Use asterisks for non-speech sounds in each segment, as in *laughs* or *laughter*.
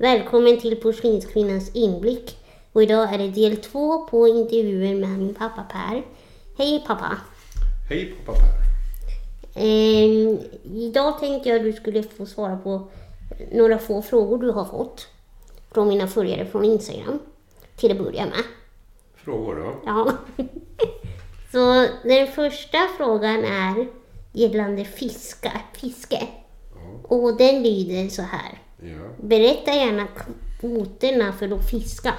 Välkommen till Porslinskvinnans inblick. Och idag är det del två på intervjun med min pappa Per. Hej pappa! Hej pappa Per! Ehm, idag tänkte jag att du skulle få svara på några få frågor du har fått från mina följare från Instagram. Till att börja med. Frågor då? Ja. *laughs* Så den första frågan är gällande fiska, fiske. Och den lyder så här. Ja. Berätta gärna kvoterna för att fiska.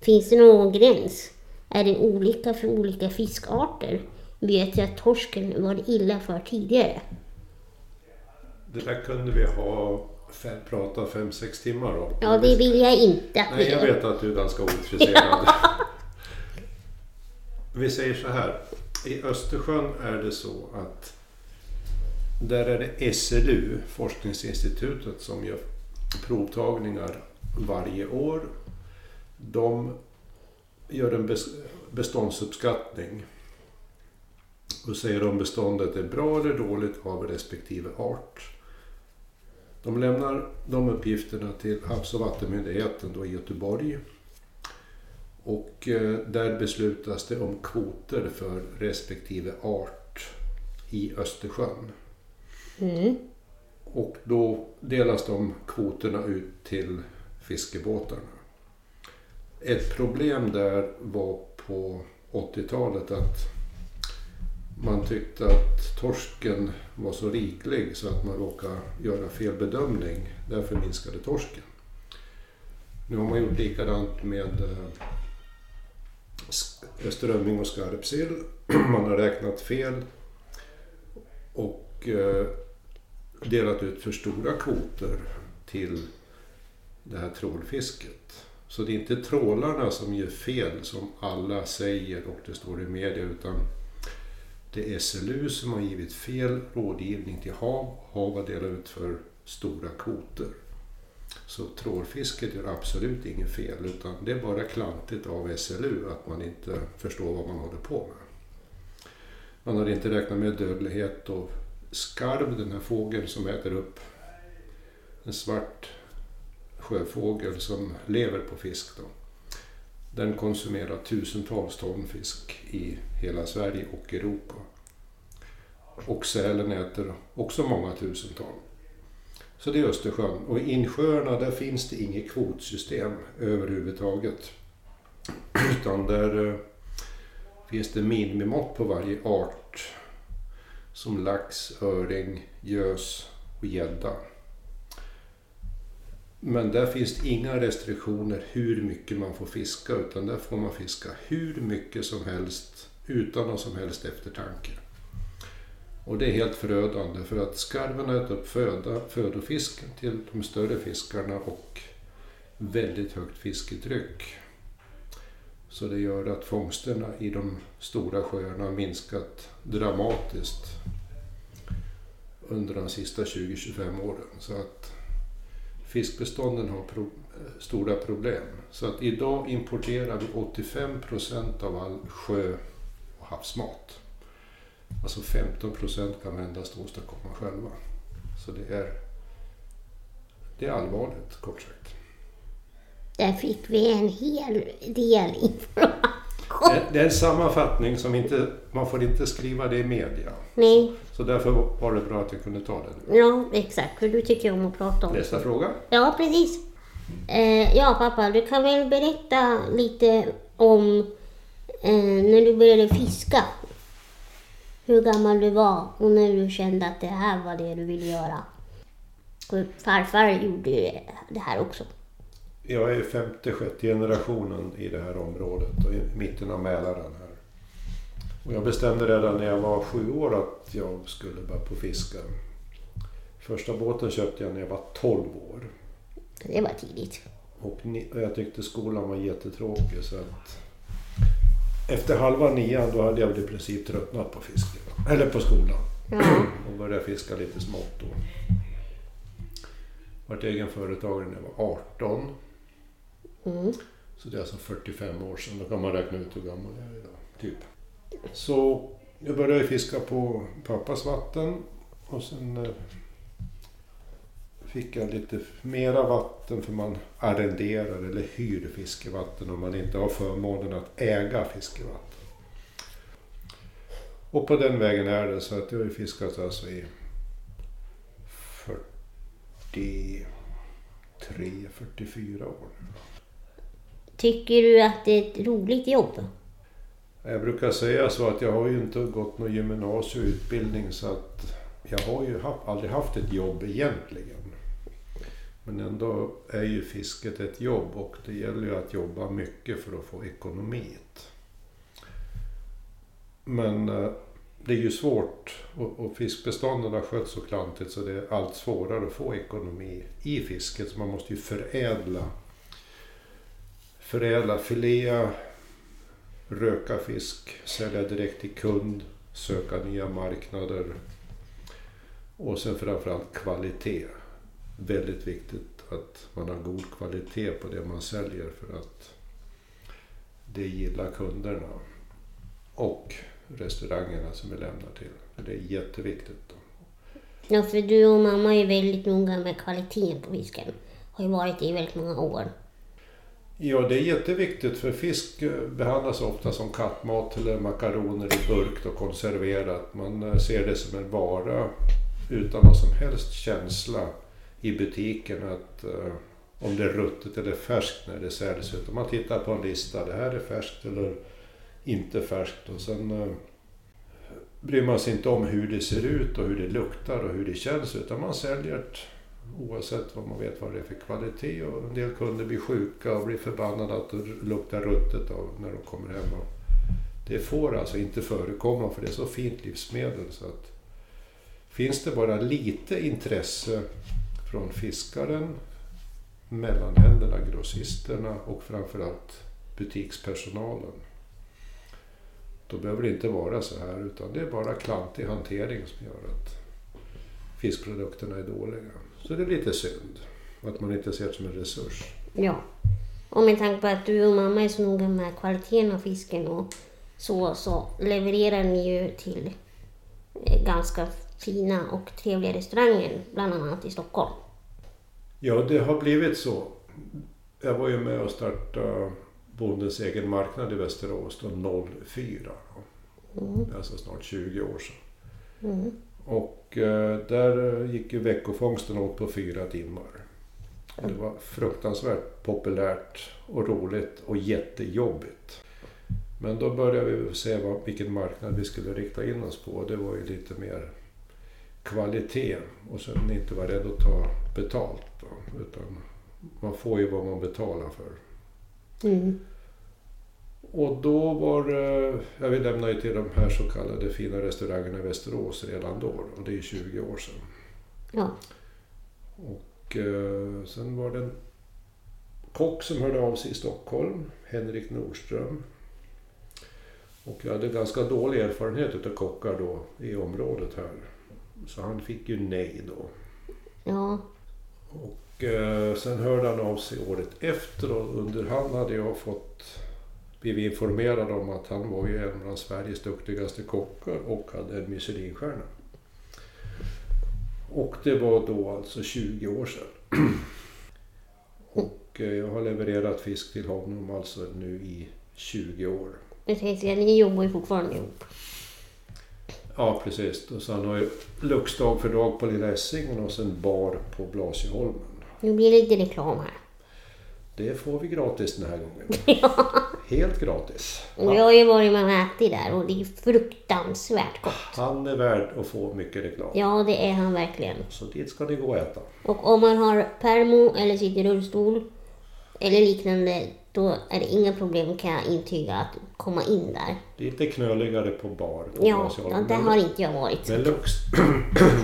Finns det någon gräns? Är det olika för olika fiskarter? Vet jag att torsken var illa för tidigare. Det där kunde vi ha fem, prata fem, sex timmar om. Ja, det vill jag inte att Nej, jag vet att du är ganska *laughs* ointresserad. Vi säger så här. I Östersjön är det så att där är det SLU, Forskningsinstitutet, som gör provtagningar varje år. De gör en beståndsuppskattning och säger om beståndet är bra eller dåligt av respektive art. De lämnar de uppgifterna till Havs och vattenmyndigheten då i Göteborg. Och eh, där beslutas det om kvoter för respektive art i Östersjön. Mm. Och då delas de kvoterna ut till fiskebåtarna. Ett problem där var på 80-talet att man tyckte att torsken var så riklig så att man råkade göra fel bedömning. Därför minskade torsken. Nu har man gjort likadant med eh, strömming och skarpsill. *clears throat* Man har räknat fel och eh, delat ut för stora kvoter till det här trålfisket. Så det är inte trålarna som gör fel som alla säger och det står i media utan det är SLU som har givit fel rådgivning till HaV. HaV har delat ut för stora kvoter. Så trålfisket gör absolut inget fel utan det är bara klantigt av SLU att man inte förstår vad man håller på med. Man har inte räknat med dödlighet och skarv, den här fågeln som äter upp en svart sjöfågel som lever på fisk. Då. Den konsumerar tusentals ton fisk i hela Sverige och Europa. Och sälen äter också många tusen ton. Så det är Östersjön. Och i insjöarna där finns det inget kvotsystem överhuvudtaget. Utan där eh, finns det minimimått på varje art. Som lax, öring, gös och gädda. Men där finns det inga restriktioner hur mycket man får fiska utan där får man fiska hur mycket som helst utan någon som helst eftertanke. Och det är helt förödande för att skarven äter upp föda, födofisken till de större fiskarna och väldigt högt fisketryck. Så det gör att fångsterna i de stora sjöarna har minskat dramatiskt under de sista 20-25 åren. Så att fiskbestånden har pro stora problem. Så att idag importerar vi 85 procent av all sjö och havsmat. Alltså 15 procent kan vi endast åstadkomma själva. Så det är, det är allvarligt, kort sagt. Där fick vi en hel del information. Det, är en sammanfattning som inte, man får inte skriva det i media. Nej, Så därför var det bra att jag kunde ta det. ja exakt. För du tycker om att prata om Nästa fråga. Ja, precis. Eh, ja, pappa, du kan väl berätta lite om eh, när du började fiska. Hur gammal du var och när du kände att det här var det du ville göra. Farfar gjorde det här också. Jag är femte, sjätte generationen i det här området och i mitten av Mälaren här. Och jag bestämde redan när jag var sju år att jag skulle börja på fiska. Första båten köpte jag när jag var 12 år. Det var tidigt. Och jag tyckte skolan var jättetråkig så att efter halva nian då hade jag väl i princip tröttnat på fisken. Eller på skolan. Ja. *clears throat* Och började fiska lite smått då. Vart egen företagare när jag var 18. Mm. Så det är alltså 45 år sedan. Då kan man räkna ut hur gammal jag är idag. Typ. Så jag började fiska på pappas vatten. Och sen eh, fick jag lite mera vatten för man arrenderar eller hyr fiskevatten om man inte har förmånen att äga fiskevatten. Och på den vägen är det så att jag har fiskat alltså i 43, 44 år. Tycker du att det är ett roligt jobb? Jag brukar säga så att jag har ju inte gått någon gymnasieutbildning så att jag har ju haft, aldrig haft ett jobb egentligen. Men ändå är ju fisket ett jobb och det gäller ju att jobba mycket för att få ekonomiet. Men eh, det är ju svårt och, och fiskbestånden har skötts så klantigt så det är allt svårare att få ekonomi i fisket. Så man måste ju förädla, förädla, filea, röka fisk, sälja direkt till kund, söka nya marknader och sen framförallt kvalitet. Väldigt viktigt att man har god kvalitet på det man säljer för att det gillar kunderna. Och restaurangerna som vi lämnar till. Det är jätteviktigt. Då. Ja, för du och mamma är väldigt noga med kvaliteten på fisken. Har ju varit det i väldigt många år. Ja, det är jätteviktigt för fisk behandlas ofta som kattmat eller makaroner i burk och konserverat. Man eh, ser det som en vara utan någon som helst känsla i butiken att eh, om det är ruttet eller färskt när det säljs. Utan man tittar på en lista, det här är färskt eller inte färskt. Och sen eh, bryr man sig inte om hur det ser ut och hur det luktar och hur det känns utan man säljer ett oavsett vad man vet vad det är för kvalitet. Och en del kunder blir sjuka och blir förbannade att det luktar ruttet av när de kommer hem. Och det får alltså inte förekomma för det är så fint livsmedel så att finns det bara lite intresse från fiskaren, mellanhänderna, grossisterna och framförallt butikspersonalen. Då behöver det inte vara så här utan det är bara klantig hantering som gör att fiskprodukterna är dåliga. Så det är lite synd att man inte ser det som en resurs. Ja. Och med tanke på att du och mamma är så noga med kvaliteten av fisken och så, så levererar ni ju till eh, ganska fina och trevliga restauranger, bland annat i Stockholm. Ja, det har blivit så. Jag var ju med och startade Bondens egen marknad i Västerås då 04. Mm. Alltså snart 20 år sedan. Mm. Och eh, där gick ju veckofångsten åt på fyra timmar. Och det var fruktansvärt populärt och roligt och jättejobbigt. Men då började vi se vad, vilken marknad vi skulle rikta in oss på. Det var ju lite mer kvalitet och sen inte vara rädd att ta betalt. Då, utan man får ju vad man betalar för. Mm. Och då var det, ja, vi lämnade ju till de här så kallade fina restaurangerna i Västerås redan då. Och det är 20 år sedan. Ja. Och eh, sen var det en kock som hörde av sig i Stockholm, Henrik Nordström. Och jag hade ganska dålig erfarenhet av kockar då i området här. Så han fick ju nej då. Ja. Och eh, sen hörde han av sig året efter och under hand hade jag fått blivit informerad om att han var ju en av Sveriges duktigaste kockar och hade en Michelinstjärna. Och det var då alltså 20 år sedan. *clears throat* Och eh, jag har levererat fisk till honom alltså nu i 20 år. Tänkte säga, ni jobbar ju fortfarande ihop. Ja, precis. Och sen har jag Luxdag för dag på Lilla Essingen och sen bar på Blasieholmen. Nu blir det lite reklam här. Det får vi gratis den här gången. *laughs* Ja. Helt gratis. Och jag har ju varit med och ätit där och det är fruktansvärt gott. Han är värd att få mycket reklam. Ja, det är han verkligen. Så dit ska ni gå och äta. Och om man har permo eller sitter i rullstol eller liknande, då är det inga problem kan jag intyga att komma in där. Lite knöligare på bar. På Ja, ja där har inte jag varit. Men Lux,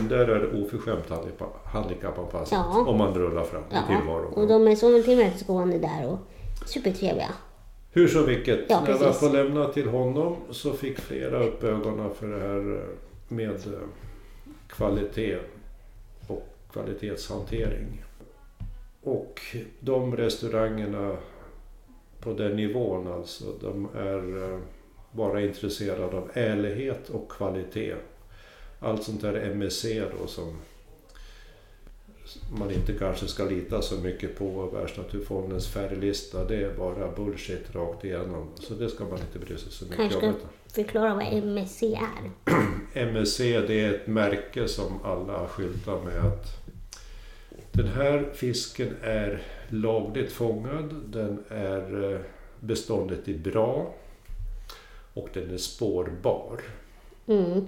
*clears throat* där är det oförskämt handikappa- handikappanpassat. Ja. Om man rullar fram i Ja, tillvaron. och de är så tillmötesgående där och supertrevliga. Hur som vilket, Ja, när jag var lämna till honom så fick flera upp ögonen för det här eh, med eh, kvalitet och kvalitetshantering. Och de restaurangerna på den nivån alltså, de är eh, bara intresserade av ärlighet och kvalitet. Allt sånt där MSC då som, man inte kanske ska lita så mycket på Världsnaturfondens färglista. Det är bara bullshit rakt igenom. Så det ska man inte bry sig så mycket Kanske om. ska förklara vad MSC är. *clears throat* MSC det är ett märke som alla skyltar med att den här fisken är lagligt fångad, den är eh, beståndet är bra och den är spårbar. Mm.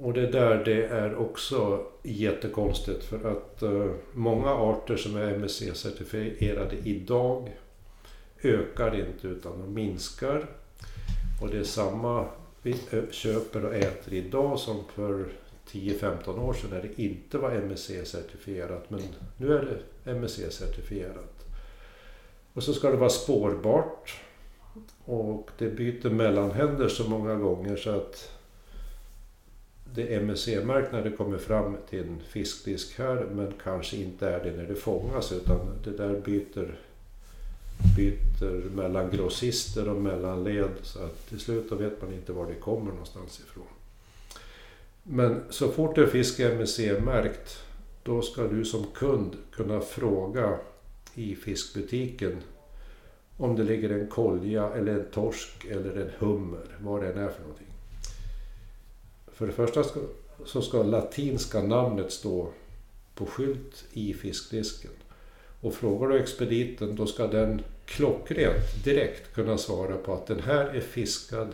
Och det där det är också jättekonstigt för att eh, många arter som är MSC-certifierade idag ökar inte utan de minskar. Och det är samma vi ö- köper och äter idag som för 10-15 år sedan när det inte var MSC-certifierat. Men nu är det MSC-certifierat. Och så ska det vara spårbart. Och det byter mellanhänder så många gånger så att det är MSC-märkt när det kommer fram till en fiskdisk här men kanske inte är det när det fångas utan det där byter, byter mellan grossister och mellanled så att till slut vet man inte var det kommer någonstans ifrån. Men så fort en fisk är MSC-märkt då ska du som kund kunna fråga i fiskbutiken om det ligger en kolja eller en torsk eller en hummer, vad det än är för någonting. För det första ska, så ska latinska namnet stå på skylt i fiskdisken. Och frågar du expediten då ska den klockrent direkt kunna svara på att den här är fiskad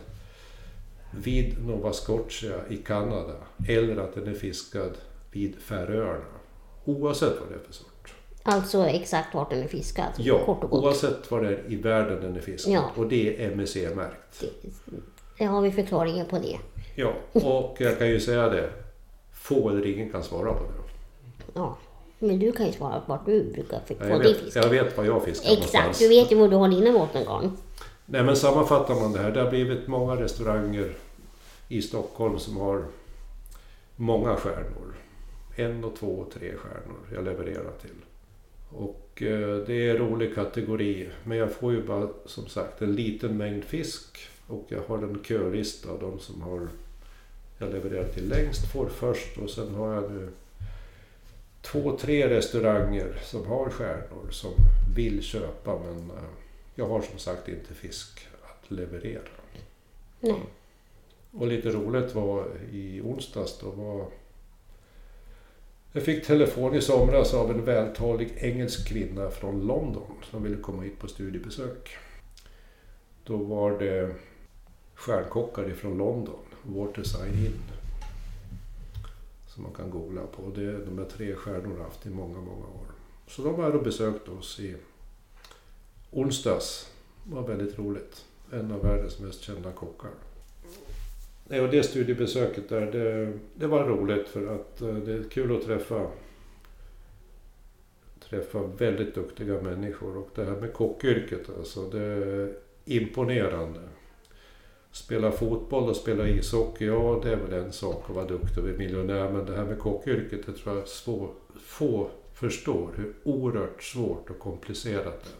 vid Nova Scotia i Kanada eller att den är fiskad vid Färöarna. Oavsett vad det är för sort. Alltså exakt vart den är fiskad. Ja, kort och gott. oavsett var det är i världen den är fiskad. Ja. Och det är MSC-märkt. Det, det har vi förklaringen på det. Ja, och jag kan ju säga det. Få eller ingen kan svara på det. Ja. Men du kan ju svara på vart du brukar få Ja, Jag din vet, fisk. jag vet var jag fiskar Exakt, någonstans. du vet ju var du har dina bottengarn. Nej men sammanfattar man det här. Det har blivit många restauranger i Stockholm som har många stjärnor. En och två och tre stjärnor jag levererar till. Och eh, det är en rolig kategori. Men jag får ju bara som sagt en liten mängd fisk. Och jag har en kölista av de som har jag levererar till längst får först. Och sen har jag nu två, tre restauranger som har stjärnor som vill köpa. Men eh, jag har som sagt inte fisk att leverera. Nej. Och lite roligt var i onsdags då var... Jag fick telefon i somras av en vältalig engelsk kvinna från London som ville komma hit på studiebesök. Då var det stjärnkockar ifrån London, Waterside Inn. Som man kan googla på. Det är de här tre stjärnorna har haft i många, många år. Så de var här och besökte oss i onsdags. Det var väldigt roligt. En av världens mest kända kockar. Nej, och det studiebesöket där, det, det var roligt för att eh, det är kul att träffa träffa väldigt duktiga människor och det här med kockyrket alltså, det är imponerande. Spela fotboll och spela ishockey, ja det är väl en sak att vara duktig och bli miljonär men det här med kockyrket, det tror jag svår, få förstår hur oerhört svårt och komplicerat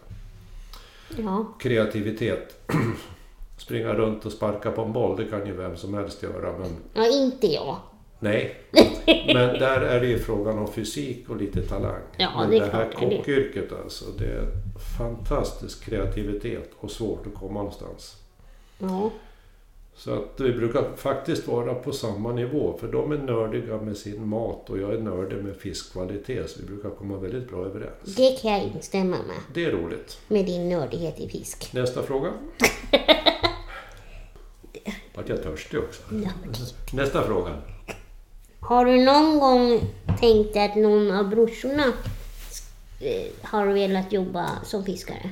det är Ja. kreativitet. *clears throat* Springa runt och sparka på en boll, det kan ju vem som helst göra. Men ja, inte jag. nej. *laughs* Men där är det ju frågan om fysik och lite talang. Ja, men det det här kockyrket alltså, det är fantastisk kreativitet och svårt att komma någonstans. Ja. Så att vi brukar faktiskt vara på samma nivå, för de är nördiga med sin mat och jag är nördig med fiskkvalitet, så vi brukar komma väldigt bra överens. Det kan jag instämma med. Det är roligt. Med din nördighet i fisk. Nästa fråga. *laughs* Vart jag törstig också. Ja, Nästa fråga. Har du någon gång tänkt att någon av brorsorna eh, har velat jobba som fiskare?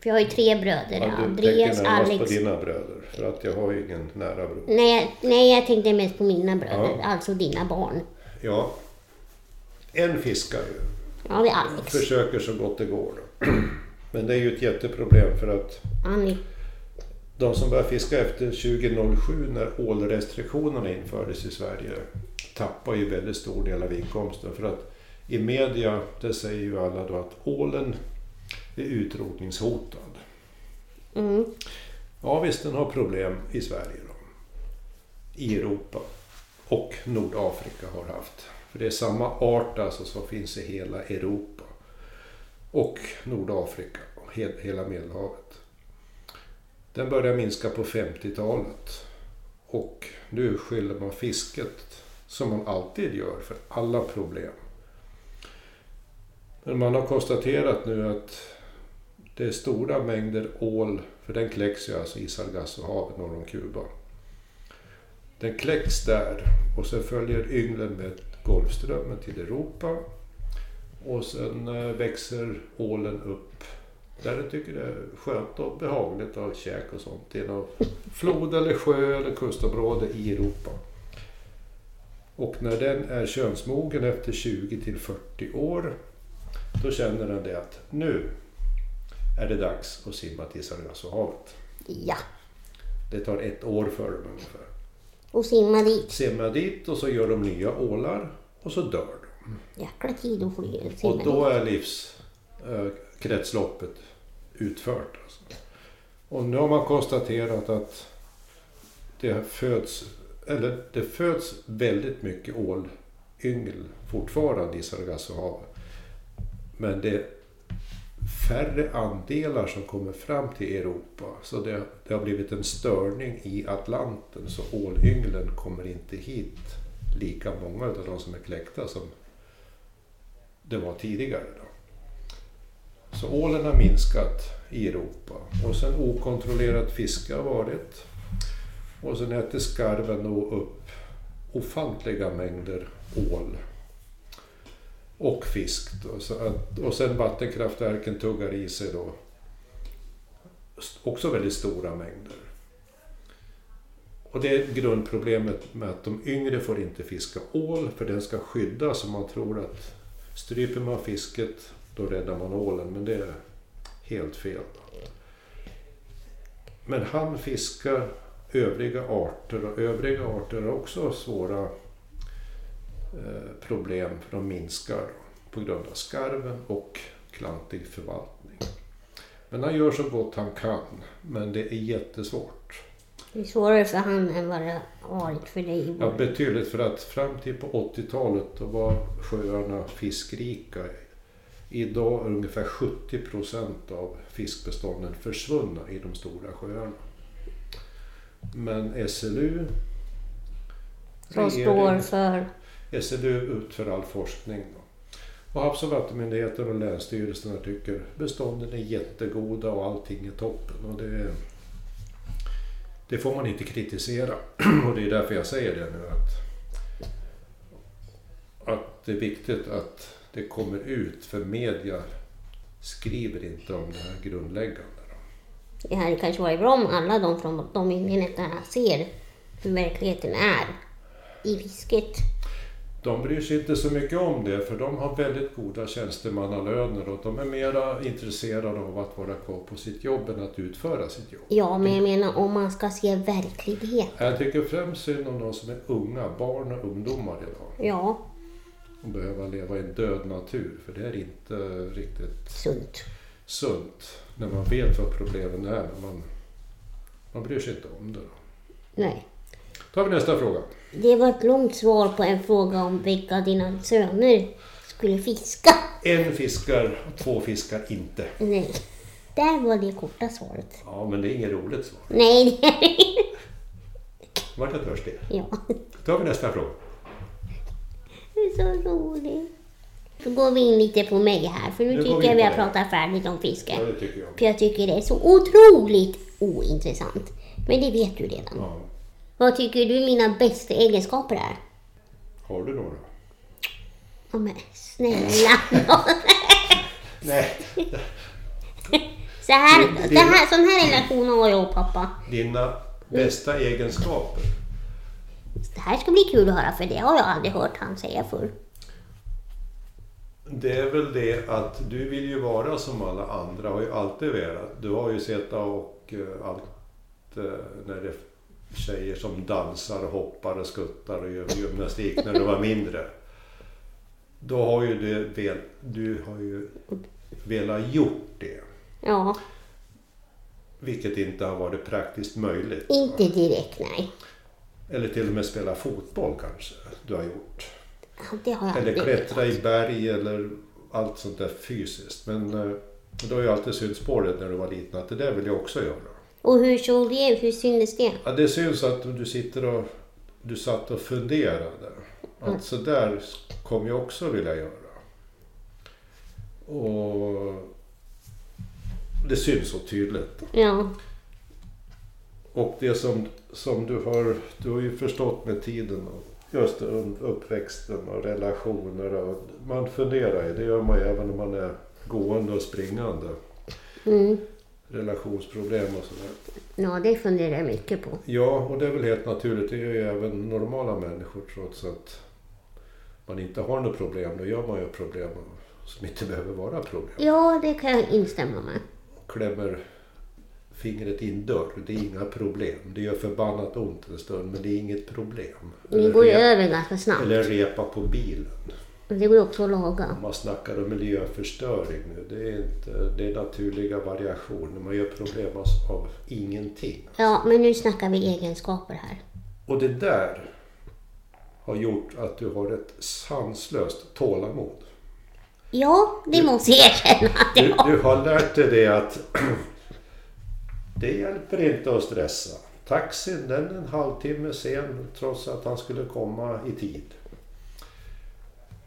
För jag har ju tre bröder. Ja, du Andreas, tänker närmast Alex. på dina bröder, för att jag har ju ingen nära bror. Nej, nej, jag tänkte mest på mina bröder. Ja. Alltså dina barn. Ja, en fiskar ju. Ja, det är Alex. Försöker så gott det går. Då. *clears throat* Men det är ju ett jätteproblem för att Han är, de som började fiska efter 2007 när ålrestriktionerna infördes i Sverige tappar ju väldigt stor del av inkomsten. För att i media, det säger ju alla då att ålen är utrotningshotad. mm, Ja visst, den har problem i Sverige då. I Europa. Och Nordafrika har haft. För det är samma art alltså som finns i hela Europa. Och Nordafrika och he- hela Medelhavet. Den började minska på 50-talet. Och nu skyller man fisket, som man alltid gör, för alla problem. Men man har konstaterat nu att det är stora mängder ål, för den kläcks ju alltså i Sargassohavet norr om Kuba. Den kläcks där och sen följer ynglen med Golfströmmen till Europa. Och sen eh, växer ålen upp där den tycker det är skönt och behagligt att ha käk och sånt i någon flod eller sjö eller kustområde i Europa. Och när den är könsmogen efter 20 till 40 år då känner den det att nu är det dags att simma till Sargassohavet. Ja. Det tar ett år för dem ungefär. Och simma dit. Simmar dit och så gör de nya ålar och så dör de. Jäkla tid att få simma Och då är kretsloppet utfört. Alltså. Och nu har man konstaterat att det föds, eller det föds väldigt mycket ålyngel fortfarande i Sargassohavet. Men det är färre andelar som kommer fram till Europa. Så det, det har blivit en störning i Atlanten så ålynglen kommer inte hit lika många av de som är kläckta som det var tidigare. Då. Så ålen har minskat i Europa och sen okontrollerat fiske har varit. Och sen äter skarven då upp ofantliga mängder ål och fisk. Då. Så att, och sen vattenkraftverken tuggar i sig då också väldigt stora mängder. Och det är grundproblemet med att de yngre får inte fiska ål för den ska skyddas och man tror att stryper man fisket då räddar man ålen men det är helt fel. Men han fiskar övriga arter och övriga arter har också svåra eh, problem för de minskar på grund av skarven och klantig förvaltning. Men han gör så gott han kan men det är jättesvårt. Det är svårare för han än vad det har varit för dig. Ja, betydligt för att fram till på 80-talet då var sjöarna fiskrika. Idag är ungefär 70 procent av fiskbestånden försvunna i de stora sjöarna. Men SLU, Som står för... SLU utför all forskning. Då. Och Havs och vattenmyndigheten och länsstyrelserna tycker bestånden är jättegoda och allting är toppen. Och det, det får man inte kritisera. *clears throat* Och det är därför jag säger det nu. Att, att det är viktigt att det kommer ut för media skriver inte om det här grundläggande. Då. Det hade kanske varit bra om alla de från de myndigheterna ser hur verkligheten är i fisket. De bryr sig inte så mycket om det för de har väldigt goda tjänstemannalöner och de är mera intresserade av att vara kvar på sitt jobb än att utföra sitt jobb. Ja, men jag menar om man ska se verklighet. Jag tycker främst synd om de som är unga, barn och ungdomar idag. Ja, Och behöva leva i en död natur för det är inte riktigt sunt. sunt när man vet vad problemen är. Man, man bryr sig inte om det. Då. Nej. Då har vi nästa fråga. Det var ett långt svar på en fråga om vilka av dina söner skulle fiska. En fiskar och två fiskar inte. Nej. Där var det korta svaret. Ja, men det är inget roligt svar. Nej, det är Vart jag törstig. Ja. Då har vi nästa fråga. Så roligt. Så går vi in lite på mig här, för nu Nu tycker jag vi har pratat färdigt om fiske. Ja, det tycker jag. För jag tycker det är så otroligt ointressant. Men det vet du redan. Ja. Vad tycker du mina bästa egenskaper är? Har du några? Ja men snälla *laughs* Nej. Så här, Det- det- det här, sån här relation har jag och pappa. Dina bästa egenskaper? Det här ska bli kul att höra för det har jag aldrig hört han säga förr. Det är väl det att du vill ju vara som alla andra, har ju alltid velat. Du har ju sett och eh, allt eh, när det är tjejer som dansar och hoppar och skuttar och gör gymnastik när du var mindre. Då har ju du, vel, du har ju velat gjort det. Ja, Vilket inte har varit praktiskt möjligt. inte direkt nej. Eller till och med spela fotboll kanske du har gjort. Det har Eller klättra i berg eller allt sånt där fysiskt. Men eh, det har ju alltid synts på dig när du var liten att det där vill jag också göra. Och hur såg det ut? Hur syntes det? Ja, det syns att du sitter och du satt och funderade. Att så där kommer jag också vilja göra. Och det syns så tydligt. Ja. Och det som, som du har, du har ju förstått med tiden och just uppväxten och relationer och man funderar ju, det gör man ju även om man är gående och springande. Mm. Relationsproblem och sådär. Ja, det funderar jag mycket på. Ja, och det är väl helt naturligt. Det gör ju även normala människor trots att man inte har något problem. Då gör man ju problem som inte behöver vara problem. Ja, det kan jag instämma med. Klämmer fingret i en dörr, det är inga problem. Det gör förbannat ont en stund, men det är inget problem. Det går ju över ganska snabbt. eller repa på bilen. Det går också att laga. Man snackar om miljöförstöring nu. Det är, inte, det är naturliga variationer. Man gör problem av, ingenting. Ja, men nu snackar vi egenskaper här. Och det där har gjort att du har ett sanslöst tålamod. Ja, det måste jag erkänna att Du, jag har. du har lärt dig det att det hjälper inte att stressa. Taxin den är en halvtimme sen trots att han skulle komma i tid.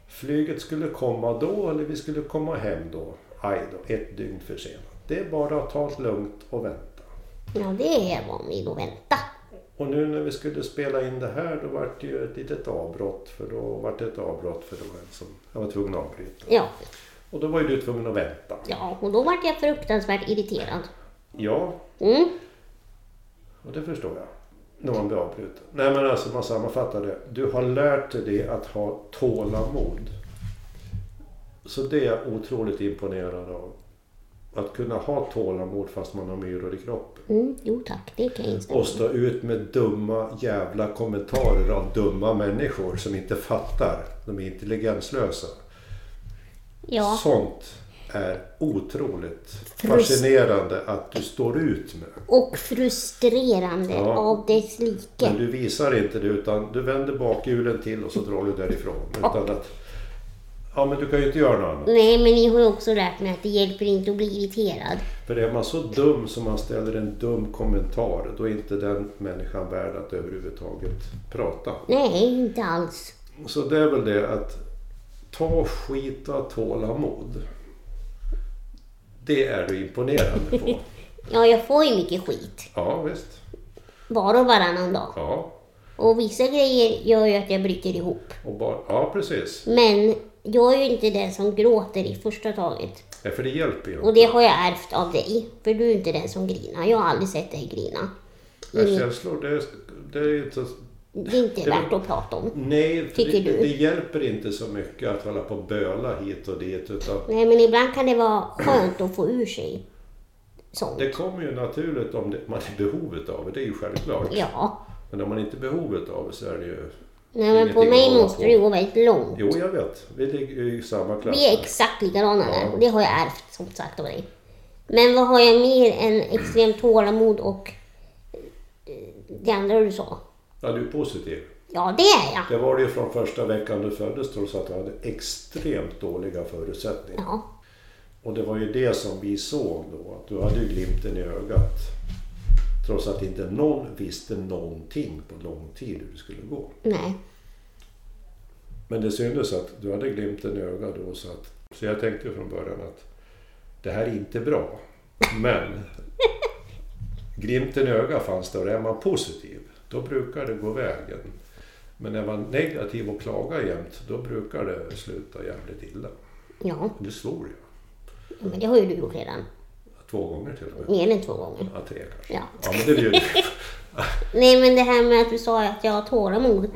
Flyget skulle komma då eller vi skulle komma hem då. Aj då, ett dygn försenat. Det är bara att ta det lugnt och vänta. Ja, det är van vid att vänta. Och nu när vi skulle spela in det här då var det ju ett litet avbrott. För då var det ett avbrott för det var en som jag var tvungen att avbryta. Ja, Och då var ju du tvungen att vänta. ja och då vart jag fruktansvärt irriterad. Ja, Mm. och det förstår jag. När man blir avbruten. Nej men alltså man sammanfattar det. Du har lärt dig det att ha tålamod. Så det är jag otroligt imponerad av. Att kunna ha tålamod fast man har myror i kroppen. Mm. Jo tack, det kan jag instämma Och stå ut med dumma jävla kommentarer av dumma människor som inte fattar. De är intelligenslösa. Ja, Sånt är otroligt Frust- fascinerande att du står ut med. och frustrerande Ja. av dess Men like. du visar inte det utan du vänder bakhjulen till och så drar du därifrån. Utan att, ja men du kan ju inte göra något annat. Nej, men ni har ju också lärt mig att det hjälper inte att bli irriterad. För är man så dum som man ställer en dum kommentar då är inte den människan värd att överhuvudtaget prata. Nej, inte alls. Så det är väl det att ta skit och tålamod. Det är du imponerande på. *laughs* Ja, jag får ju mycket skit. Ja visst. Var och varannan dag. Ja, Och vissa grejer gör ju att jag bryter ihop. och bara, ja precis. Men jag är ju inte den som gråter i första taget. Ja, för det hjälper ju Och det har jag ärvt av dig. För du är inte den som grinar. Jag har aldrig sett dig grina. Ja, Mm. Känslor, det, det är inte... Det är inte värt att prata om. Nej, Tycker det, du? det hjälper inte så mycket att hålla på och böla hit och dit. Utan Nej, men ibland kan det vara skönt att få ur sig sånt. det kommer ju naturligt om det, man är behovet av det. Det är ju självklart. Ja. Men om man inte är behovet av det så är det ju... Nej, men på mig måste det gå väldigt långt. Jo, jag vet. Vi ligger i samma klass. Vi är exakt likadana där. Ja. Och det har jag ärvt som sagt av dig. Men vad har jag mer än extremt tålamod och eh, det andra du sa? Ja, du är positiv. Ja, det är jag. Det var det ju från första veckan du föddes trots att du hade extremt dåliga förutsättningar. Ja. Och det var ju det som vi såg då, att du hade glimten i ögat. Trots att inte någon visste någonting på lång tid hur det skulle gå. Nej. Men det syntes att du hade glimten i ögat då. Så, att, så jag tänkte från början att det här är inte bra. Men *laughs* glimten i ögat fanns där och är man positiv, då brukar det gå vägen. Men är man negativ och klagar jämt, då brukar det sluta jävligt illa. Ja, Det svor jag. men det har ju du gjort redan. Två gånger till och med. Mer än två gånger. Ja, tre kanske. Ja. Ja, men det bjuder jag. *laughs* Nej, men det här med att du sa att jag har tålamod.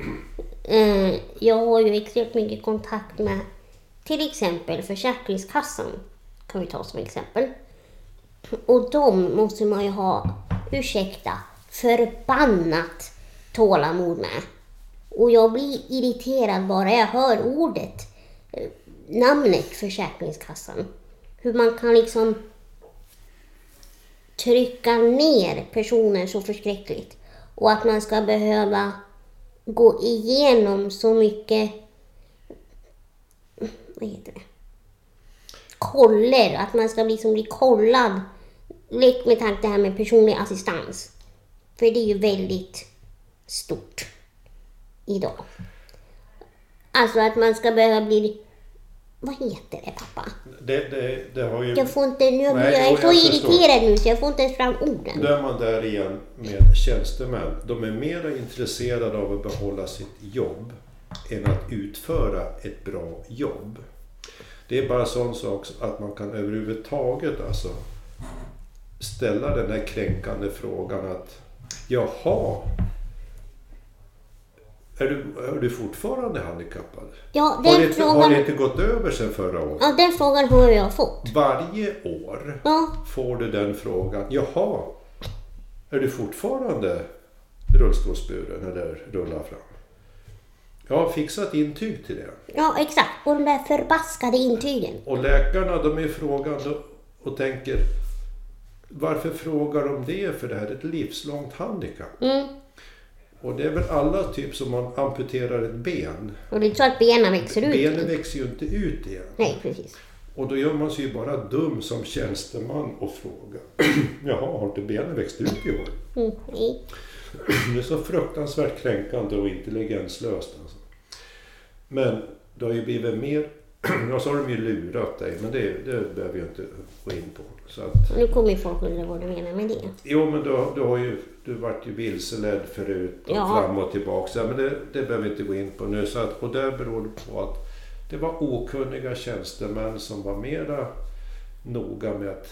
Eh, jag har ju extremt mycket kontakt med till exempel Försäkringskassan. Kan vi ta som exempel. Och de måste man ju ha, ursäkta, förbannat tålamod med. Och jag blir irriterad bara jag hör ordet, eh, namnet Försäkringskassan. Hur man kan liksom trycka ner personer så förskräckligt. Och att man ska behöva gå igenom så mycket vad heter det? Koller, att man ska liksom bli kollad. Lek med tanke det här med personlig assistans. För det är ju väldigt stort idag. Alltså att man ska behöva bli... Vad heter det pappa? Det, det, det har ju... Jag får inte... Nu, Nej, jag är så jag irriterad nu så jag får inte ens fram orden. Då är man där igen med tjänstemän. De är mer intresserade av att behålla sitt jobb än att utföra ett bra jobb. Det är bara sån sak att man kan överhuvudtaget alltså ställa den här kränkande frågan att Jaha, är du, är du fortfarande handikappad? Ja, Har den det, inte, har frågan, det inte gått över sedan förra året? ja, den frågan har jag fått. Varje år Ja, får du den frågan. Jaha, är du fortfarande rullstolsburen eller rullar fram? Jag har fixat intyg till det. ja exakt. Och de där förbaskade intygen. Och läkarna de är frågande och tänker varför frågar de det? För det här är ett livslångt handikapp. Mm. Och det är väl alla typ som man amputerar ett ben. Och det är inte så att benen växer ut. Benen växer ju inte ut igen. Nej, precis. Och då gör man sig ju bara dum som tjänsteman och frågar. *clears throat* Jaha, har inte benen växt ut i år? Mm, nej. *clears throat* Det är så fruktansvärt kränkande och intelligenslöst. Alltså. Men det har ju blivit mer... *clears throat* Ja, så har de ju lurat dig, men det, det behöver jag inte gå in på. Så att, Nu kommer ju folk undra vad du menar med det. jo, men du, du har ju du varit ju vilseledd förut och Ja. fram och tillbaka. Men det, det behöver vi inte gå in på nu. Så att, och där beror det på att det var okunniga tjänstemän som var mera noga med att,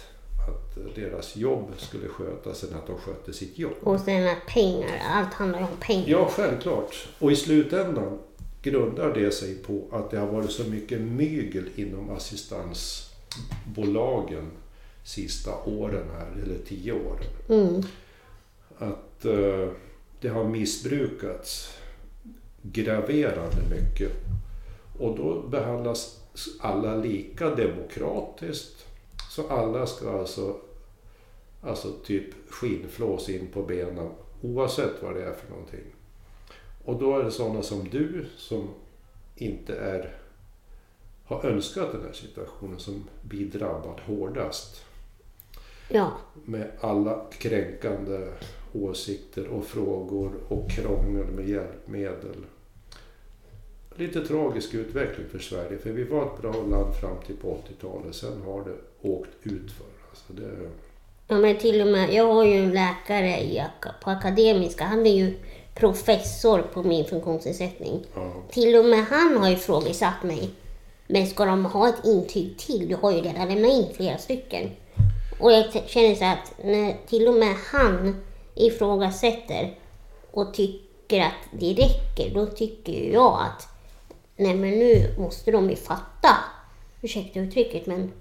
att deras jobb skulle skötas än att de skötte sitt jobb. Och sen att pengar, allt handlar om pengar. Ja, självklart. Och i slutändan grundar det sig på att det har varit så mycket mygel inom assistansbolagen sista åren här, eller tio åren. Mm. Att eh, det har missbrukats graverande mycket. Och då behandlas alla lika demokratiskt. Så alla ska alltså, alltså typ skinnflås in på benen oavsett vad det är för någonting. Och då är det sådana som du som inte är, har önskat den här situationen som blir drabbad hårdast Ja, med alla kränkande åsikter och frågor och krångel med hjälpmedel. Lite tragisk utveckling för Sverige, för vi var ett bra land fram till på 80-talet. Sen har det åkt utför. Alltså det, ja men till och med, jag har ju en läkare i, på Akademiska, han är ju professor på min funktionsnedsättning. ja. Till och med han har ifrågasatt mig. Men ska de ha ett intyg till? Du har ju redan lämnat in flera stycken. Och jag känner så att när till och med han ifrågasätter och tycker att det räcker, då tycker jag att nej men nu måste de ju fatta, ursäkta uttrycket, men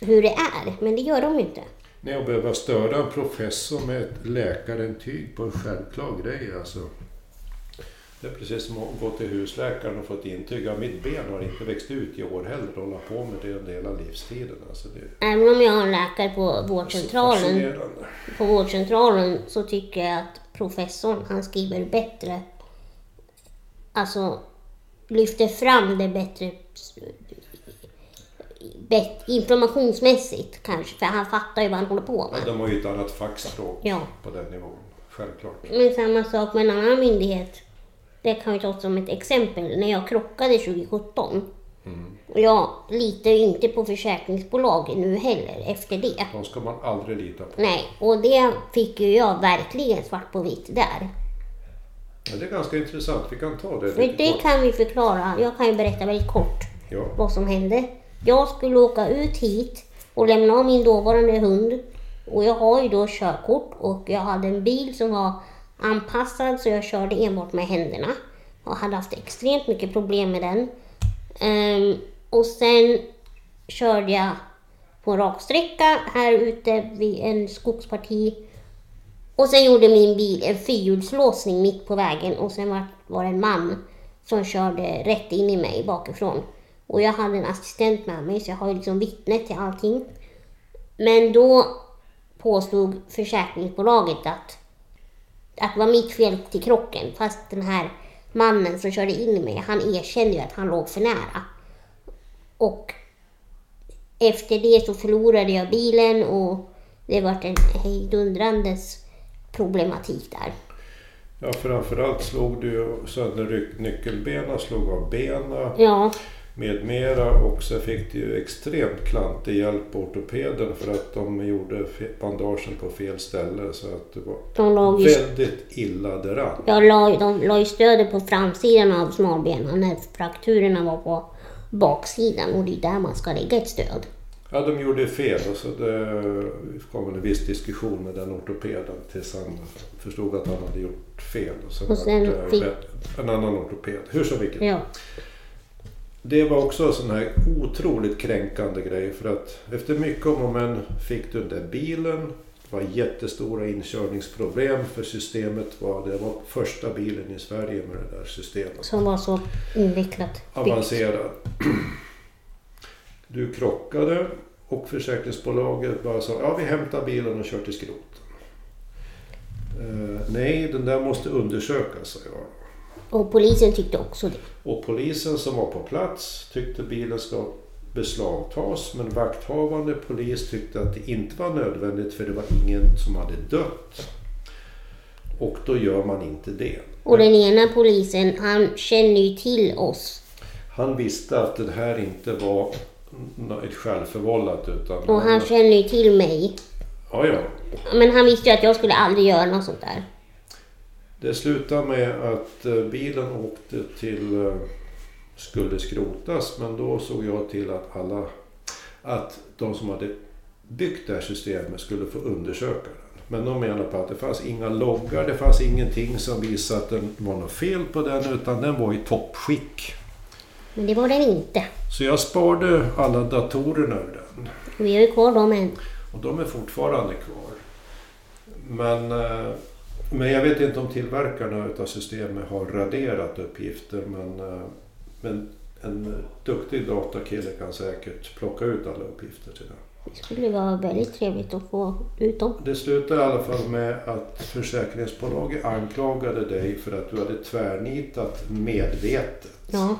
hur det är. Men det gör de ju inte. Nej, att behöva störa en professor med ett läkarintyg på en självklar grej alltså. Det är precis som att gå till husläkaren och få ett intyg. Ja, mitt ben har inte växt ut i år heller. Hålla på med det under hela livstiden. Alltså det Även om jag har en läkare på vårdcentralen på vårdcentralen så tycker jag att professorn, han skriver bättre. Alltså, lyfter fram det bättre informationsmässigt kanske, för han fattar ju vad han håller på Ja, med. de har ju ett annat fackspråk Ja. på den nivån. Självklart. Men samma sak med en annan myndighet. Det kan vi ta som ett exempel. När jag krockade 2017. Och jag litar ju inte på försäkringsbolag nu heller efter det. De ska man aldrig lita på. Nej, och det fick ju jag verkligen svart på vitt där. Men det är ganska intressant. Vi kan ta det För det kort. kan vi förklara. Jag kan ju berätta väldigt kort Ja. vad som hände. Jag skulle åka ut hit och lämna av min dåvarande hund. Och jag har ju då körkort och jag hade en bil som var anpassad så jag körde enbart med händerna. Jag hade haft extremt mycket problem med den. Um, och sen körde jag på en raksträcka här ute vid en skogsparti. Och sen gjorde min bil en fyrhjulslåsning mitt på vägen och sen var, var det en man som körde rätt in i mig bakifrån. Och jag hade en assistent med mig så jag har ju liksom vittne till allting. Men då påstod försäkringsbolaget att, att det var mitt fel till krocken. Fast den här mannen som körde in i mig, han erkände ju att han låg för nära. Och efter det så förlorade jag bilen och det var en hejdundrandes problematik där. Ja, framförallt slog du sönder nyckelbena, slog av benen Ja, med mera och så fick du ju extremt klantig hjälp på ortopeden för att de gjorde bandagen på fel ställe så att det var ju, väldigt illa däran. la, de la ju stödet på framsidan av smalbenen när frakturerna var på baksidan och det är där man ska lägga ett stöd. Ja, de gjorde fel och så det kom en viss diskussion med den ortopeden tills han förstod att han hade gjort fel. Och så Och sen det fick- en annan ortoped. Hur som vilket. Ja, Det var också en sån här otroligt kränkande grej för att efter mycket om och men fick du den där bilen. Det var jättestora inkörningsproblem för systemet var, det var första bilen i Sverige med det där systemet. som var så invecklat avancerad. Du krockade och försäkringsbolaget bara sa ja vi hämtar bilen och kör till skroten. Eh, nej, den där måste undersökas, sa jag. Och polisen tyckte också det. Och polisen som var på plats tyckte bilen ska beslagtas men vakthavande polis tyckte att det inte var nödvändigt för det var ingen som hade dött. Och då gör man inte det. Och den ena polisen, han känner ju till oss. Han visste att det här inte var ett självförvållat utan... Och han känner ju till mig. Ja, ja. Men han visste ju att jag skulle aldrig göra något sånt där. Det slutade med att eh, bilen åkte till... eh, Skulle skrotas men då såg jag till att alla... Att de som hade byggt det här systemet skulle få undersöka den. Men de menade på att det fanns inga loggar, det fanns ingenting som visade att det var något fel på den utan den var i toppskick. Men det var den inte. Så jag sparade alla datorerna ur den. Vi har ju kvar dem än. Och de är fortfarande kvar. Men, eh, men jag vet inte om tillverkarna utav systemet har raderat uppgifter. Men, eh, men en duktig datakille kan säkert plocka ut alla uppgifter till det. Det skulle vara väldigt trevligt att få ut dem. Det slutade i alla fall med att försäkringsbolaget anklagade dig för att du hade tvärnitat medvetet. Ja,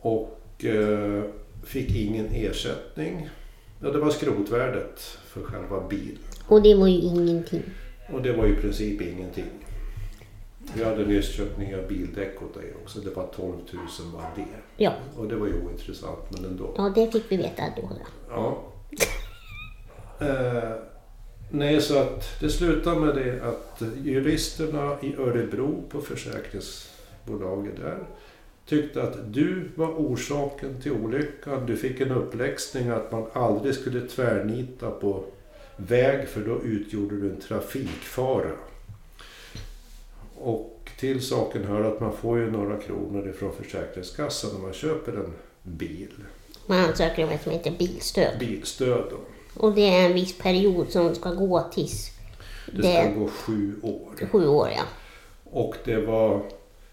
Och eh, fick ingen ersättning. Ja, det var skrotvärdet för själva bilen. och det var ju ingenting. Och det var i princip ingenting. Jag hade nyss köpt nya bildäck åt dig också. Det var 12 000 var det. Ja, Och det var ju ointressant men ändå. ja det fick vi veta då. Ja. Eh, nej, så att det slutade med det att juristerna i Örebro på försäkringsbolaget där tyckte att du var orsaken till olyckan. Du fick en uppläxning att man aldrig skulle tvärnita på väg för då utgjorde du en trafikfara. Och till saken hör att man får ju några kronor ifrån Försäkringskassan när man köper en bil. Man ansöker om ett som heter bilstöd. Bilstöd då. Och det är en viss period som ska gå tills Det det ska gå sju år. sju år. Ja. Och det var,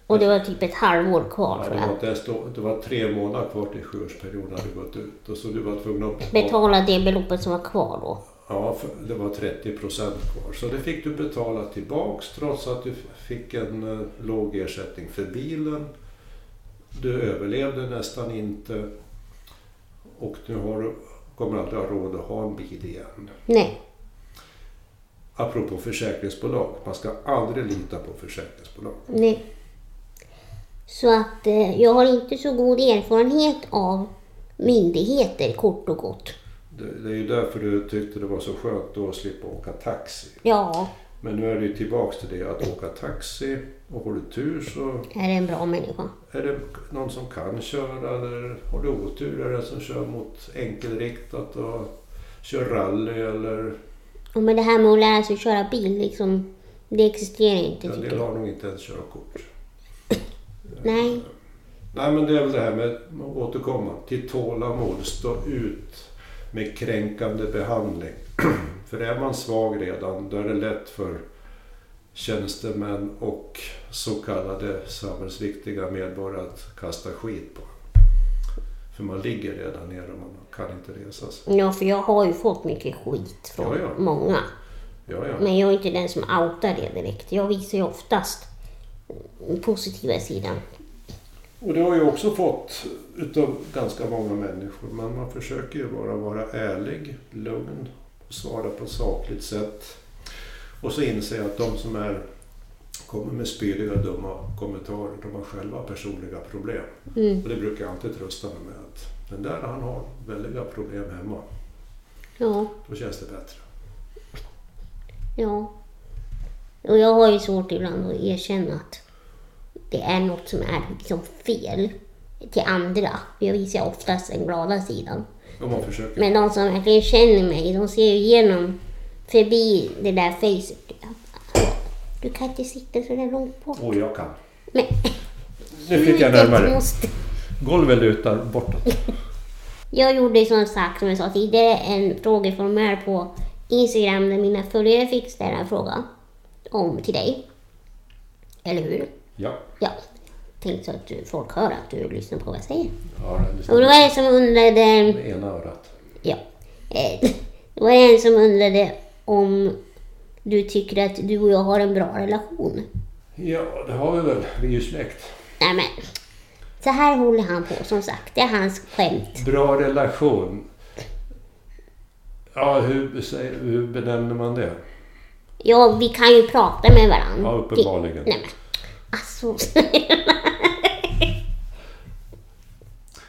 Och det var typ ett halvår kvar ja, det, var, det, stod, det var tre månader kvar till sjuårsperioden hade gått ut. Och så du var tvungen att Betala det beloppet som var kvar då. Ja, det var 30 procent kvar. Så det fick du betala tillbaks trots att du fick en eh, låg ersättning för bilen. Du överlevde nästan inte. Och nu har du, kommer aldrig ha råd att ha en bil igen. Nej, Apropå försäkringsbolag. Man ska aldrig lita på försäkringsbolag. nej. Så att eh, jag har inte så god erfarenhet av myndigheter kort och gott. Det, är ju därför du tyckte det var så skönt då att slippa åka taxi. Ja, Men nu är det ju tillbaks till det att åka taxi. Och har du tur så är det en bra människa. är det någon som kan köra. Eller har du otur är det en som kör mot enkelriktat och kör rally. Eller Och med det här med att lära sig köra bil, liksom, det existerar inte en tycker del jag. har nog inte ens körkort. *clears throat* Nej, Nej men det är väl det här med att återkomma till tålamod. Stå ut med kränkande behandling. *clears throat* för är man svag redan då är det lätt för tjänstemän och så kallade samhällsviktiga medborgare att kasta skit på. För man ligger redan ner och man kan inte resa sig. ja, för jag har ju fått mycket skit från Ja, ja. många. Ja. Men jag är inte den som outar det direkt. Jag visar ju oftast den positiva sidan. Och det har jag också fått utav ganska många människor. Men man försöker ju bara vara ärlig, lugn och svara på ett sakligt sätt. Och så inser jag att de som är, kommer med spydiga dumma kommentarer, de har själva personliga problem. Mm. Och det brukar jag alltid trösta mig med att den där han har väldiga problem hemma. Ja, Då känns det bättre. ja. Och jag har ju svårt ibland att erkänna att det är något som är liksom fel till andra. Jag visar oftast den glada sidan. Men de som verkligen känner mig, de ser ju igenom förbi det där facet. Du kan inte sitta så där långt bort. Och jag kan. Men, Nu fick jag närmare. måste- Golvet lutar bortåt. Jag gjorde som sagt, som jag sa tidigare, en frågeformulär på Instagram där mina följare fick ställa en fråga om till dig. Eller hur? Ja. Ja. Tänkte så att du- folk hör att du lyssnar på vad jag säger. ja det Och då var det en som undrade... med ena örat. Ja. Eh, *laughs* Det var en som undrade om du tycker att du och jag har en bra relation. Ja, det har vi väl. Vi är ju släkt. Nej men, så här håller han på som sagt. Det är hans skämt. Bra relation. Ja, hur, hur benämner man det? Ja, vi kan ju prata med varandra. Ja, uppenbarligen. Nej men, alltså. *laughs*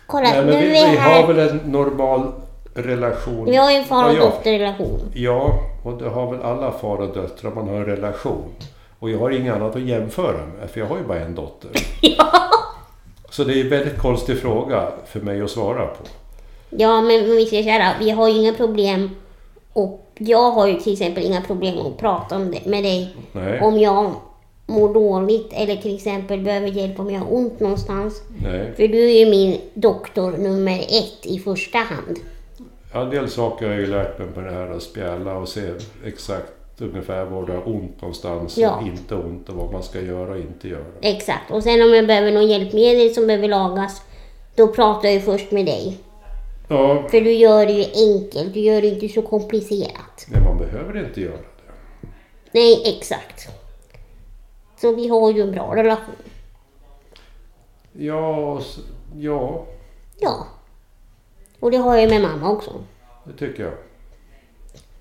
Kolla, Nej, nu vi, är vi här. har väl en normal relation. Vi har ju en far och Ja, ja. dotterrelation. Ja, och det har väl alla far och döttrar. Man har en relation. Och jag har inget annat att jämföra med, för jag har ju bara en dotter. *laughs* Så det är en väldigt konstig fråga för mig att svara på. Ja, men om vi säger så här, vi har ju inga problem. Och jag har ju till exempel inga problem att prata om det med dig. Nej, Om jag mår dåligt eller till exempel behöver hjälp om jag har ont någonstans. nej. För du är ju min doktor nummer ett i första hand. Ja, en del saker har jag ju lärt mig med det här att spjälla och se exakt ungefär var det har ont någonstans Ja. och inte ont och vad man ska göra och inte göra. Exakt. Och sen om jag behöver någon hjälpmedel som behöver lagas, då pratar jag ju först med dig. Ja, För du gör det ju enkelt, du gör det inte så komplicerat. men man behöver inte göra det. Nej, exakt. Så vi har ju en bra relation. Ja, ja, Ja. Och det har jag med mamma också. det tycker jag.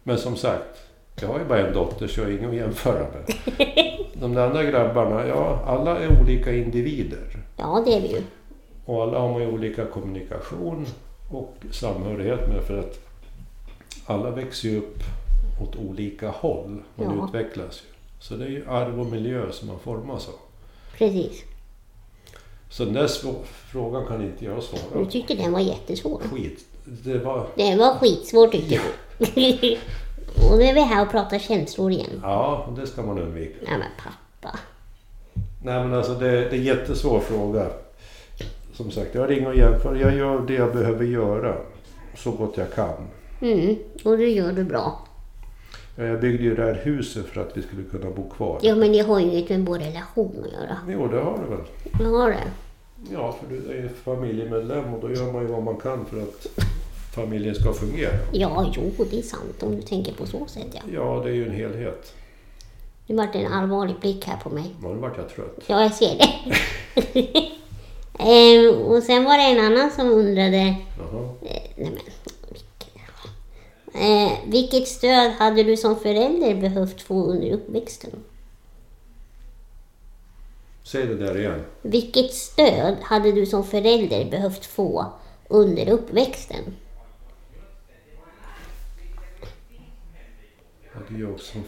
Men som sagt, jag har ju bara en dotter så jag har ingen att jämföra med. *laughs* De där andra grabbarna, ja, alla är olika individer. Ja, det är vi ju. Och alla har man ju olika kommunikation och samhörighet med för att alla växer ju upp åt olika håll. Man Ja. utvecklas ju. Så det är ju arv och miljö som man formas av. Precis. Så den där svå- frågan kan inte jag svara Du på. tyckte den var jättesvår. Skit. Det var... Den var skitsvår tyckte du. *laughs* Och nu är vi här och pratar känslor igen. Ja, det ska man undvika. Nej men pappa. Nej men alltså det, det är en jättesvår fråga. Som sagt, jag har inget att jämföra. Jag gör det jag behöver göra. Så gott jag kan. Mm, och det gör du bra. Ja, Jag byggde ju det här huset för att vi skulle kunna bo kvar. Ja men det har ju inget med vår relation att göra. Jo, det har du väl. Jag har det. Ja, för du är ju familjemedlem och då gör man ju vad man kan för att familjen ska fungera. Ja, jo det är sant om du tänker på så sätt ja. Ja, det är ju en helhet. Det vart en allvarlig blick här på mig. Ja, nu vart jag trött. Ja, jag ser det. *laughs* ehm, och sen var det en annan som undrade Jaha. Eh, nej men, eh, vilket stöd hade du som förälder behövt få under uppväxten? Säg det där igen. Vilket stöd hade du som förälder behövt få under uppväxten? Hade jag som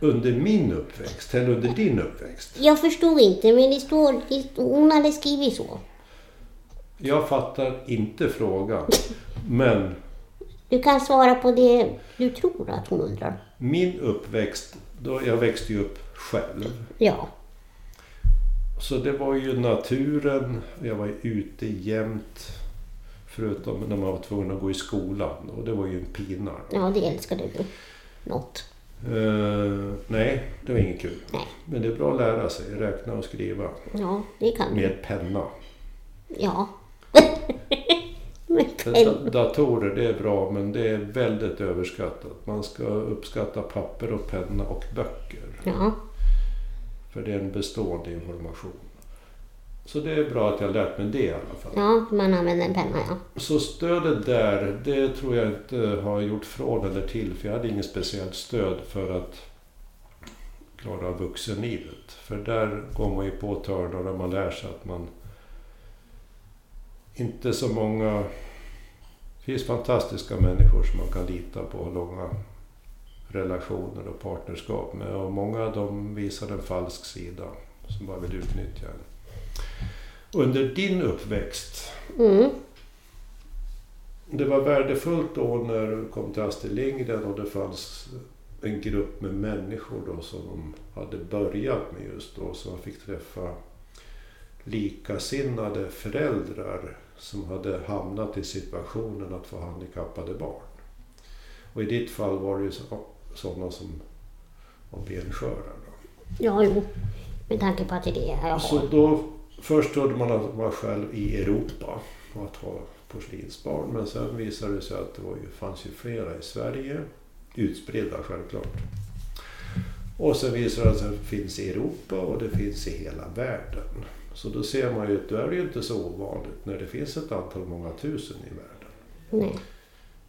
under min uppväxt, eller under din uppväxt. Jag förstod inte, men det står, hon hade skrivit så. Jag fattar inte frågan. Men Du kan svara på det du tror att hon undrar. min uppväxt, då jag växte ju upp själv. Ja, Så det var ju naturen, jag var ute jämt. Förutom när man var tvungen att gå i skolan. Och det var ju en pina. ja det älskade du. Något. Eh, nej, det var inget kul. Nej. Men det är bra att lära sig, räkna och skriva. Ja, det kan du. Med penna. Ja. Men Datorer, det är bra men det är väldigt överskattat. Man ska uppskatta papper och penna och böcker. Ja, För det är en bestående information. Så det är bra att jag lärt mig det i alla fall. Ja, man använder en penna ja. Så stödet där, det tror jag inte har gjort från eller till. För jag hade inget speciellt stöd för att klara vuxenlivet. För där går man ju på törnar och man lär sig att man inte så många... Det finns fantastiska människor som man kan lita på och långa relationer och partnerskap med. Och många av dem visar en falsk sida som bara vill utnyttja en. Under din uppväxt, Mm. det var värdefullt då när du kom till Astrid Lindgren och det fanns en grupp med människor då som de hade börjat med just då. Så man fick träffa likasinnade föräldrar som hade hamnat i situationen att få handikappade barn. Och i ditt fall var det ju så- sådana som var bensköra. Ja, jo. Med tanke på att det är det jag Så har. då, först trodde man att man var själv i Europa och att ha porslinsbarn. Men sen visade det sig att det var ju, fanns ju flera i Sverige. Utspridda självklart. Och sen visade det sig att det finns i Europa och det finns i hela världen. Så då ser man ju att då är det ju inte så ovanligt när det finns ett antal många tusen i världen. Nej.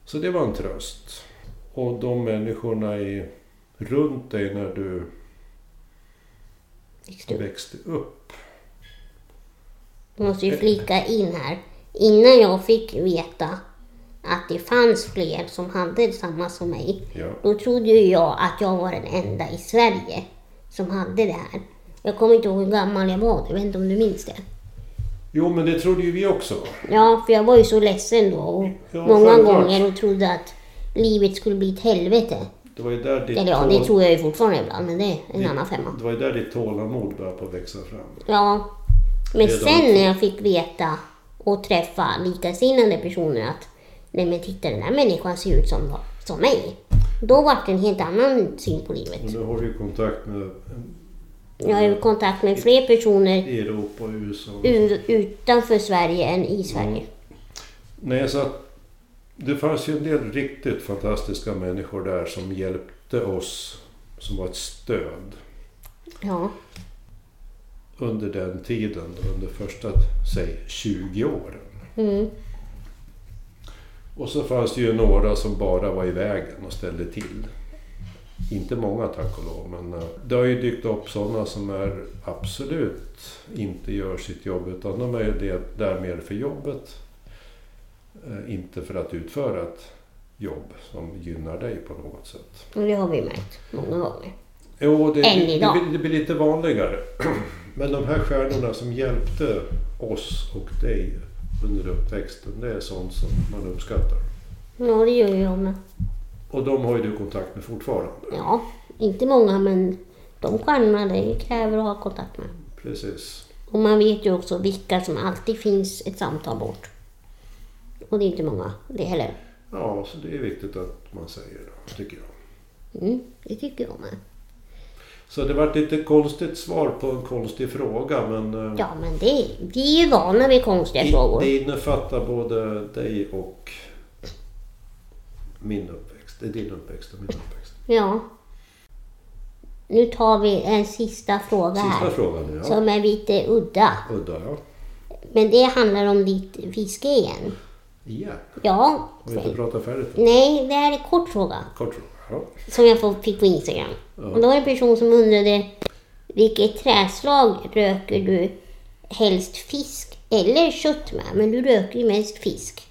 Så det var en tröst. Och de människorna i, runt dig när du du? växte upp. Jag måste ju flika in här. Innan jag fick veta att det fanns fler som hade samma som mig. Ja. Då trodde ju jag att jag var den enda i Sverige som hade det här. Jag kommer inte ihåg hur gammal jag var. Jag vet inte om du minns det? Jo, men det trodde ju vi också. Ja, för jag var ju så ledsen då. Och Ja, många självklart. gånger och trodde att livet skulle bli ett helvete. Det var ju där ditt, Eller ja, tål- det tror jag ju fortfarande ibland, men det är en Det- annan femma. det var ju där ditt tålamod började på att växa fram. Ja, men de sen när jag fick veta och träffa likasinnade personer att nej men titta den där människan ser ut som, som mig. Då var det en helt annan syn på Och livet. nu har du ju kontakt med Jag har ju kontakt med fler personer i Europa och USA. utanför Sverige än i Sverige. Nej, så det fanns ju en del riktigt fantastiska människor där som hjälpte oss, som var ett stöd Ja, under den tiden, under första, säg 20 åren. mm. Och så fanns det ju några som bara var i vägen och ställde till. Inte många tack och lov, men eh, det har ju dykt upp sådana som är absolut inte gör sitt jobb utan de är det där mer för jobbet. Eh, Inte för att utföra ett jobb som gynnar dig på något sätt. och det har vi märkt många gånger. Jo, det, Än det, idag. det, blir, det blir lite vanligare. *clears throat* Men de här stjärnorna som hjälpte oss och dig under uppväxten, det är sånt som man uppskattar. Ja, det gör jag med. Och de har ju du kontakt med fortfarande. Ja, inte många men de stjärnorna det kräver att ha kontakt med. Precis. Och man vet ju också vilka som alltid finns ett samtal bort. Och det är inte många det heller. Ja, så det är viktigt att man säger det, tycker jag. Mm, det tycker jag med. Så det var ett lite konstigt svar på en konstig fråga, men eh, Ja, men det, vi är ju vana vid konstiga i- frågor. det innefattar både dig och min uppväxt. Det är din uppväxt och min uppväxt. Ja. Nu tar vi en sista fråga Sista här. frågan ja. Som är lite udda. Udda, ja. Men det handlar om ditt fiske igen. Igen. Ja. Har vi inte pratat färdigt? Nej, det här är en kort fråga. Kort fråga. Ja. Som jag fick på Instagram. Och då var det en person som undrade vilket träslag röker du helst fisk eller kött med? Men du röker ju mest fisk.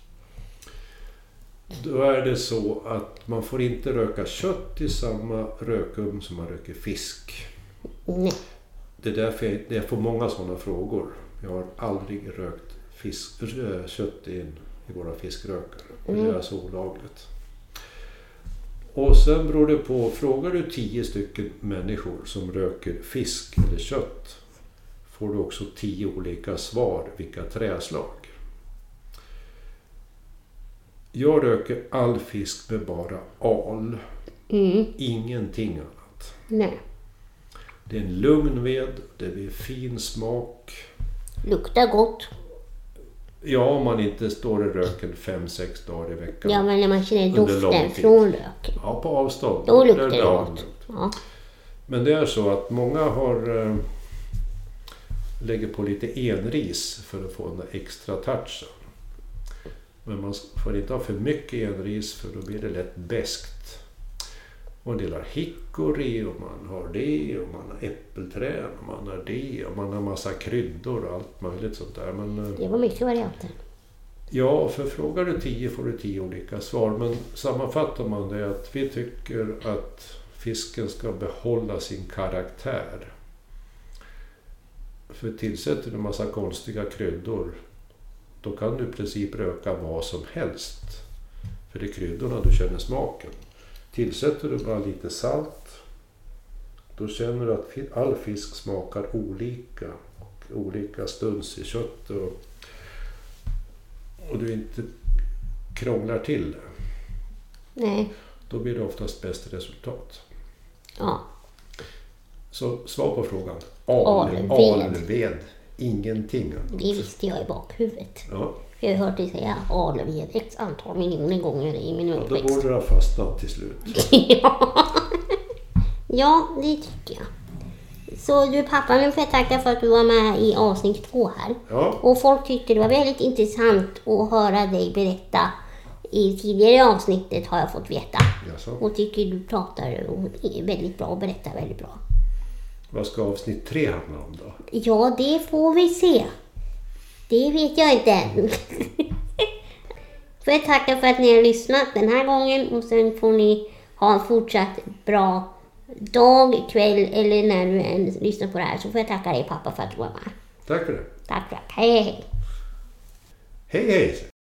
Då är det så att man får inte röka kött i samma rökugn som man röker fisk. Nej. Det är därför jag, jag får många sådana frågor. Jag har aldrig rökt fisk, kött in i våra fiskrökare. Det är så olagligt. Och sen beror det på, frågar du tio stycken människor som röker fisk eller kött får du också tio olika svar vilka träslag. Jag röker all fisk med bara al. Mm. Ingenting annat. Nej. Det är en lugn ved, det blir fin smak. Luktar gott. Ja, om man inte står i röken fem sex dagar i veckan. Ja, men när man känner doften från röken. Ja, på avstånd. Då luktar det gott. Ja. Men det är så att många har... eh, lägger på lite enris för att få den extra touchen. Men man får inte ha för mycket enris för då blir det lätt beskt. Och en del har hickory och man har det och man har äppelträd och man har det och man har massa kryddor och allt möjligt sånt där. Men, eh, Det var mycket varianter. Ja, för frågar du tio får du tio olika svar. Men sammanfattar man det att vi tycker att fisken ska behålla sin karaktär. För tillsätter du en massa konstiga kryddor då kan du i princip röka vad som helst. För det är kryddorna du känner smaken. Tillsätter du bara lite salt då känner du att all fisk smakar olika. Och olika stuns i kött och och du inte krånglar till det, Nej. då blir det oftast bäst resultat. Ja. Så svar på frågan. Alved. Alved. Ingenting annat. Det visste jag i bakhuvudet. Ja, Jag har hört dig säga alved x antal miljoner gånger i min ja, då uppväxt. borde det ha fastnat till slut. *laughs* ja. ja, det tycker jag. Så du pappa, nu får jag tacka för att du var med i avsnitt två här. Ja, Och folk tyckte det var väldigt intressant att höra dig berätta i tidigare avsnittet har jag fått veta. jaså. Och tycker du pratar och är väldigt bra och berättar väldigt bra. Vad ska avsnitt tre handla om då? Ja, det får vi se. Det vet jag inte än. *laughs* får jag tacka för att ni har lyssnat den här gången och sen får ni ha en fortsatt bra dag, kväll eller när du än lyssnar på det här så får jag tacka dig pappa för att du var med. Tack för det. Tack, tack. Hej, hej. Hej hej!